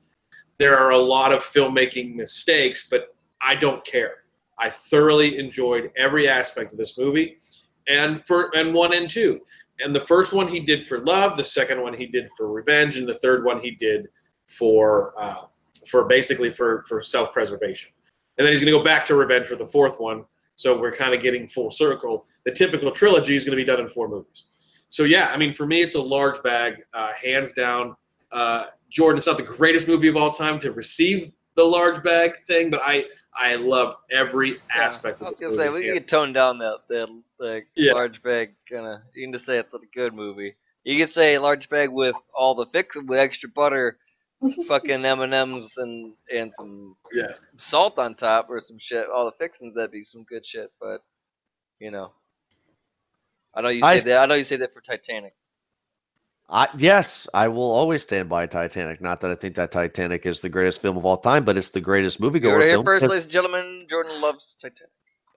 There are a lot of filmmaking mistakes, but I don't care. I thoroughly enjoyed every aspect of this movie, and for and one and two. And the first one he did for love, the second one he did for revenge, and the third one he did for uh, for basically for for self preservation. And then he's going to go back to revenge for the fourth one. So we're kind of getting full circle. The typical trilogy is going to be done in four movies. So yeah, I mean, for me, it's a large bag, uh, hands down. Uh, Jordan, it's not the greatest movie of all time to receive the large bag thing, but I I love every aspect I of was gonna say we can tone down that that like Yeah. large bag kind of. You can just say it's a good movie. You can say large bag with all the fix with extra butter, fucking M and M's and and some Yes. salt on top or some shit. All the fixings that'd be some good shit. But you know, I know you I say that. I know you say that for Titanic. I, yes, I will always stand by Titanic. Not that I think that Titanic is the greatest film of all time, but it's the greatest You heard moviegoer here film. first, It, ladies and gentlemen. Jordan loves Titanic.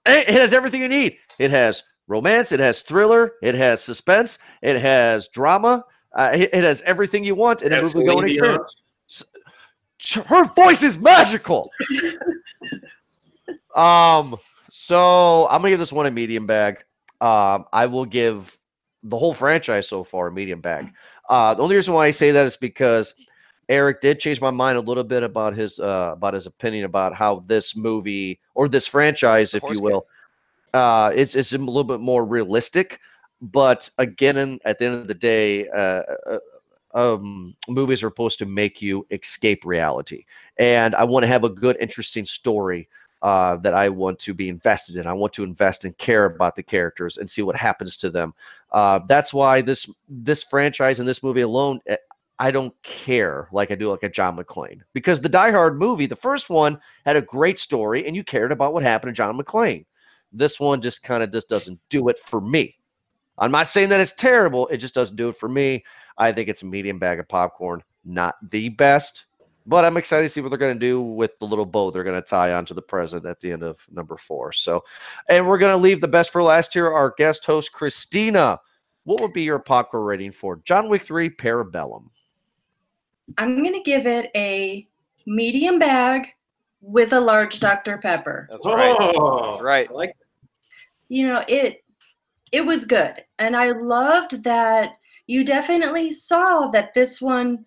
it has everything you need. It has romance. It has thriller. It has suspense. It has drama. Uh, it, it has everything you want in a Has moviegoing experience. Her voice is magical. [laughs] um, so I'm gonna give this one a medium bag. Um, I will give the whole franchise so far a medium bag. Uh, the only reason why I say that is because Eric did change my mind a little bit about his uh, about his opinion about how this movie or this franchise, if you will, uh, it's it's a little bit more realistic. But again, in- at the end of the day, uh, uh, um, movies are supposed to make you escape reality, and I want to have a good, interesting story uh, that I want to be invested in. I want to invest and care about the characters and see what happens to them. Uh, that's why this this franchise and this movie alone, eh, I don't care like I do like a John McClane because the Die Hard movie, the first one, had a great story and you cared about what happened to John McClane. This one just kind of just doesn't do it for me. I'm not saying that it's terrible. It just doesn't do it for me. I think it's a medium bag of popcorn. Not the best, but I'm excited to see what they're going to do with the little bow they're going to tie onto the present at the end of number four. So, and we're going to leave the best for last here. Our guest host, Christina. What would be your popcorn rating for John Wick 3 Parabellum? I'm going to give it a medium bag with a large Dr. Pepper. That's right. Oh, That's right. I like You know, it it was good. And I loved that you definitely saw that this one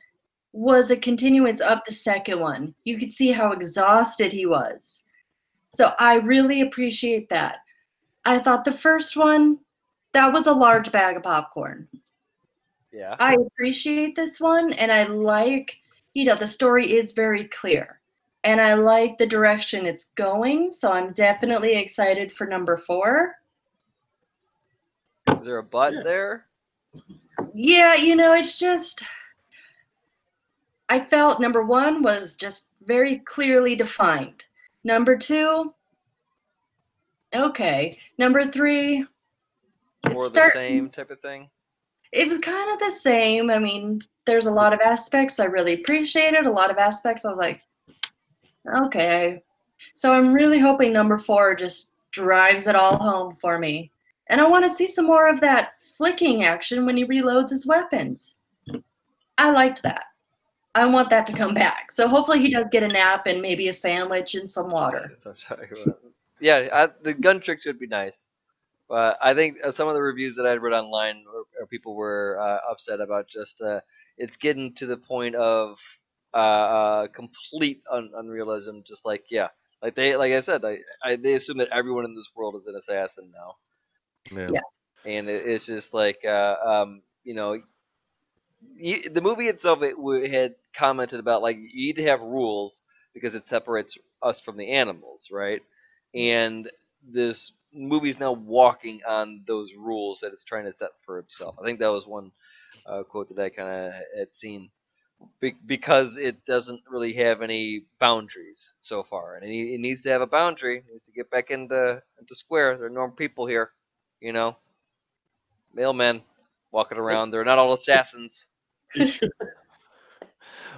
was a continuance of the second one. You could see how exhausted he was. So I really appreciate that. I thought the first one that was a large bag of popcorn. Yeah. I appreciate this one and I like, you know, the story is very clear. And I like the direction it's going. So I'm definitely excited for number four. Is there a butt there? Yeah, you know, it's just, I felt number one was just very clearly defined. Number two, okay. Number three, it's More of the same type of thing? it was kind of the same. I mean, there's a lot of aspects I really appreciated, a lot of aspects I was like, okay. So I'm really hoping number four just drives it all home for me. And I want to see some more of that flicking action when he reloads his weapons. I liked that. I want that to come back. So hopefully he does get a nap and maybe a sandwich and some water. [laughs] That's what I'm talking about. yeah, I, the gun tricks would be nice. But I think uh, some of the reviews that I read online, or, or people were uh, upset about just uh, it's getting to the point of uh, uh, complete un- unrealism. Just like yeah, like they like I said, I, I they assume that everyone in this world is an assassin now. Yeah. And it, it's just like uh, um, you know y the movie itself it w- had commented about like you need to have rules because it separates us from the animals right? And this movie's now walking on those rules that it's trying to set for itself. I think that was one uh, quote that i kind of had seen be- because it doesn't really have any boundaries so far and it, it needs to have a boundary. It needs to get back into into square. There are normal people here you know mailmen walking around. They're not all assassins. [laughs]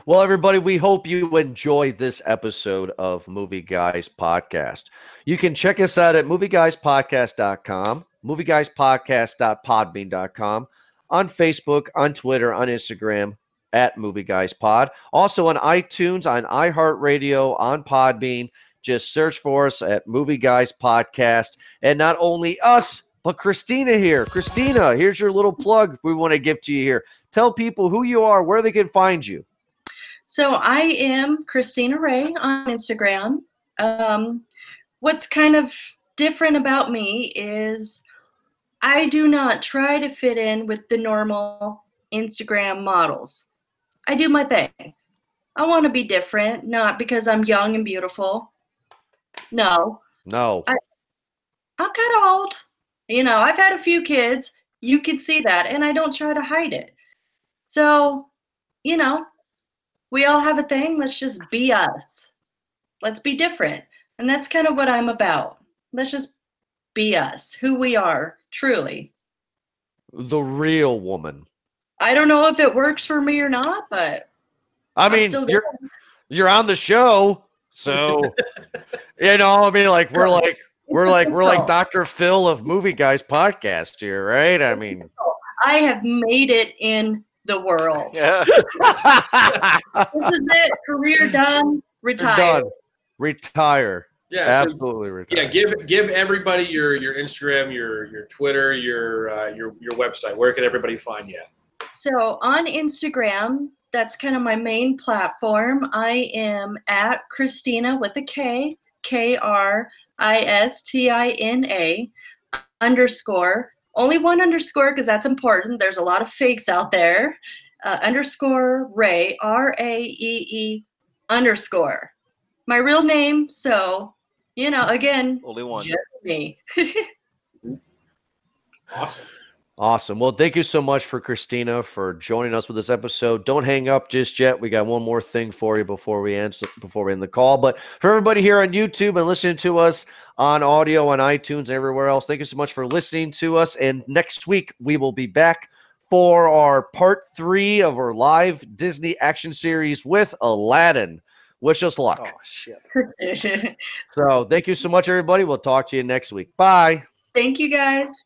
Well, everybody, we hope you enjoyed this episode of Movie Guys Podcast. You can check us out at movieguyspodcast.com, movieguyspodcast.podbean.com, on Facebook, on Twitter, on Instagram, at Movie Guys Pod. Also on iTunes, on iHeartRadio, on Podbean. Just search for us at Movie Guys Podcast. And not only us, but Christina here. Christina, here's your little plug we want to give to you here. Tell people who you are, where they can find you. So I am Christina Ray on Instagram. Um, what's kind of different about me is I do not try to fit in with the normal Instagram models. I do my thing. I want to be different, not because I'm young and beautiful. No, No. I'm kind of old. You know, I've had a few kids. You can see that, and I don't try to hide it. So, you know, we all have a thing. Let's just be us. Let's be different. And that's kind of what I'm about. Let's just be us, who we are, truly. the real woman. I don't know if it works for me or not, but I mean, you're you're on the show, so [laughs] you know. I mean, like we're like we're like we're like [laughs] Dr. Phil of Movie Guys podcast here, right? I mean, I have made it in the world. Yeah. [laughs] This is it. Career done. Retire. done. Retire. Yeah, so, Absolutely retire. yeah. Give give everybody your your Instagram, your your Twitter, your uh, your your website. Where can everybody find you? So on Instagram, that's kind of my main platform. I am at Christina with a K, K R I S T I N A underscore. Only one underscore because that's important. There's a lot of fakes out there. Uh, underscore Ray, R A E E underscore. My real name. So, you know, again, Only one. just me. [laughs] Awesome. Awesome. Well, thank you so much for Christina for joining us with this episode. Don't hang up just yet. We got one more thing for you before we answer before we end the call. But for everybody here on YouTube and listening to us on audio on iTunes and everywhere else, thank you so much for listening to us. And next week we will be back for our part three of our live Disney action series with Aladdin. Wish us luck. Oh shit. [laughs] So thank you so much, everybody. We'll talk to you next week. Bye. Thank you guys.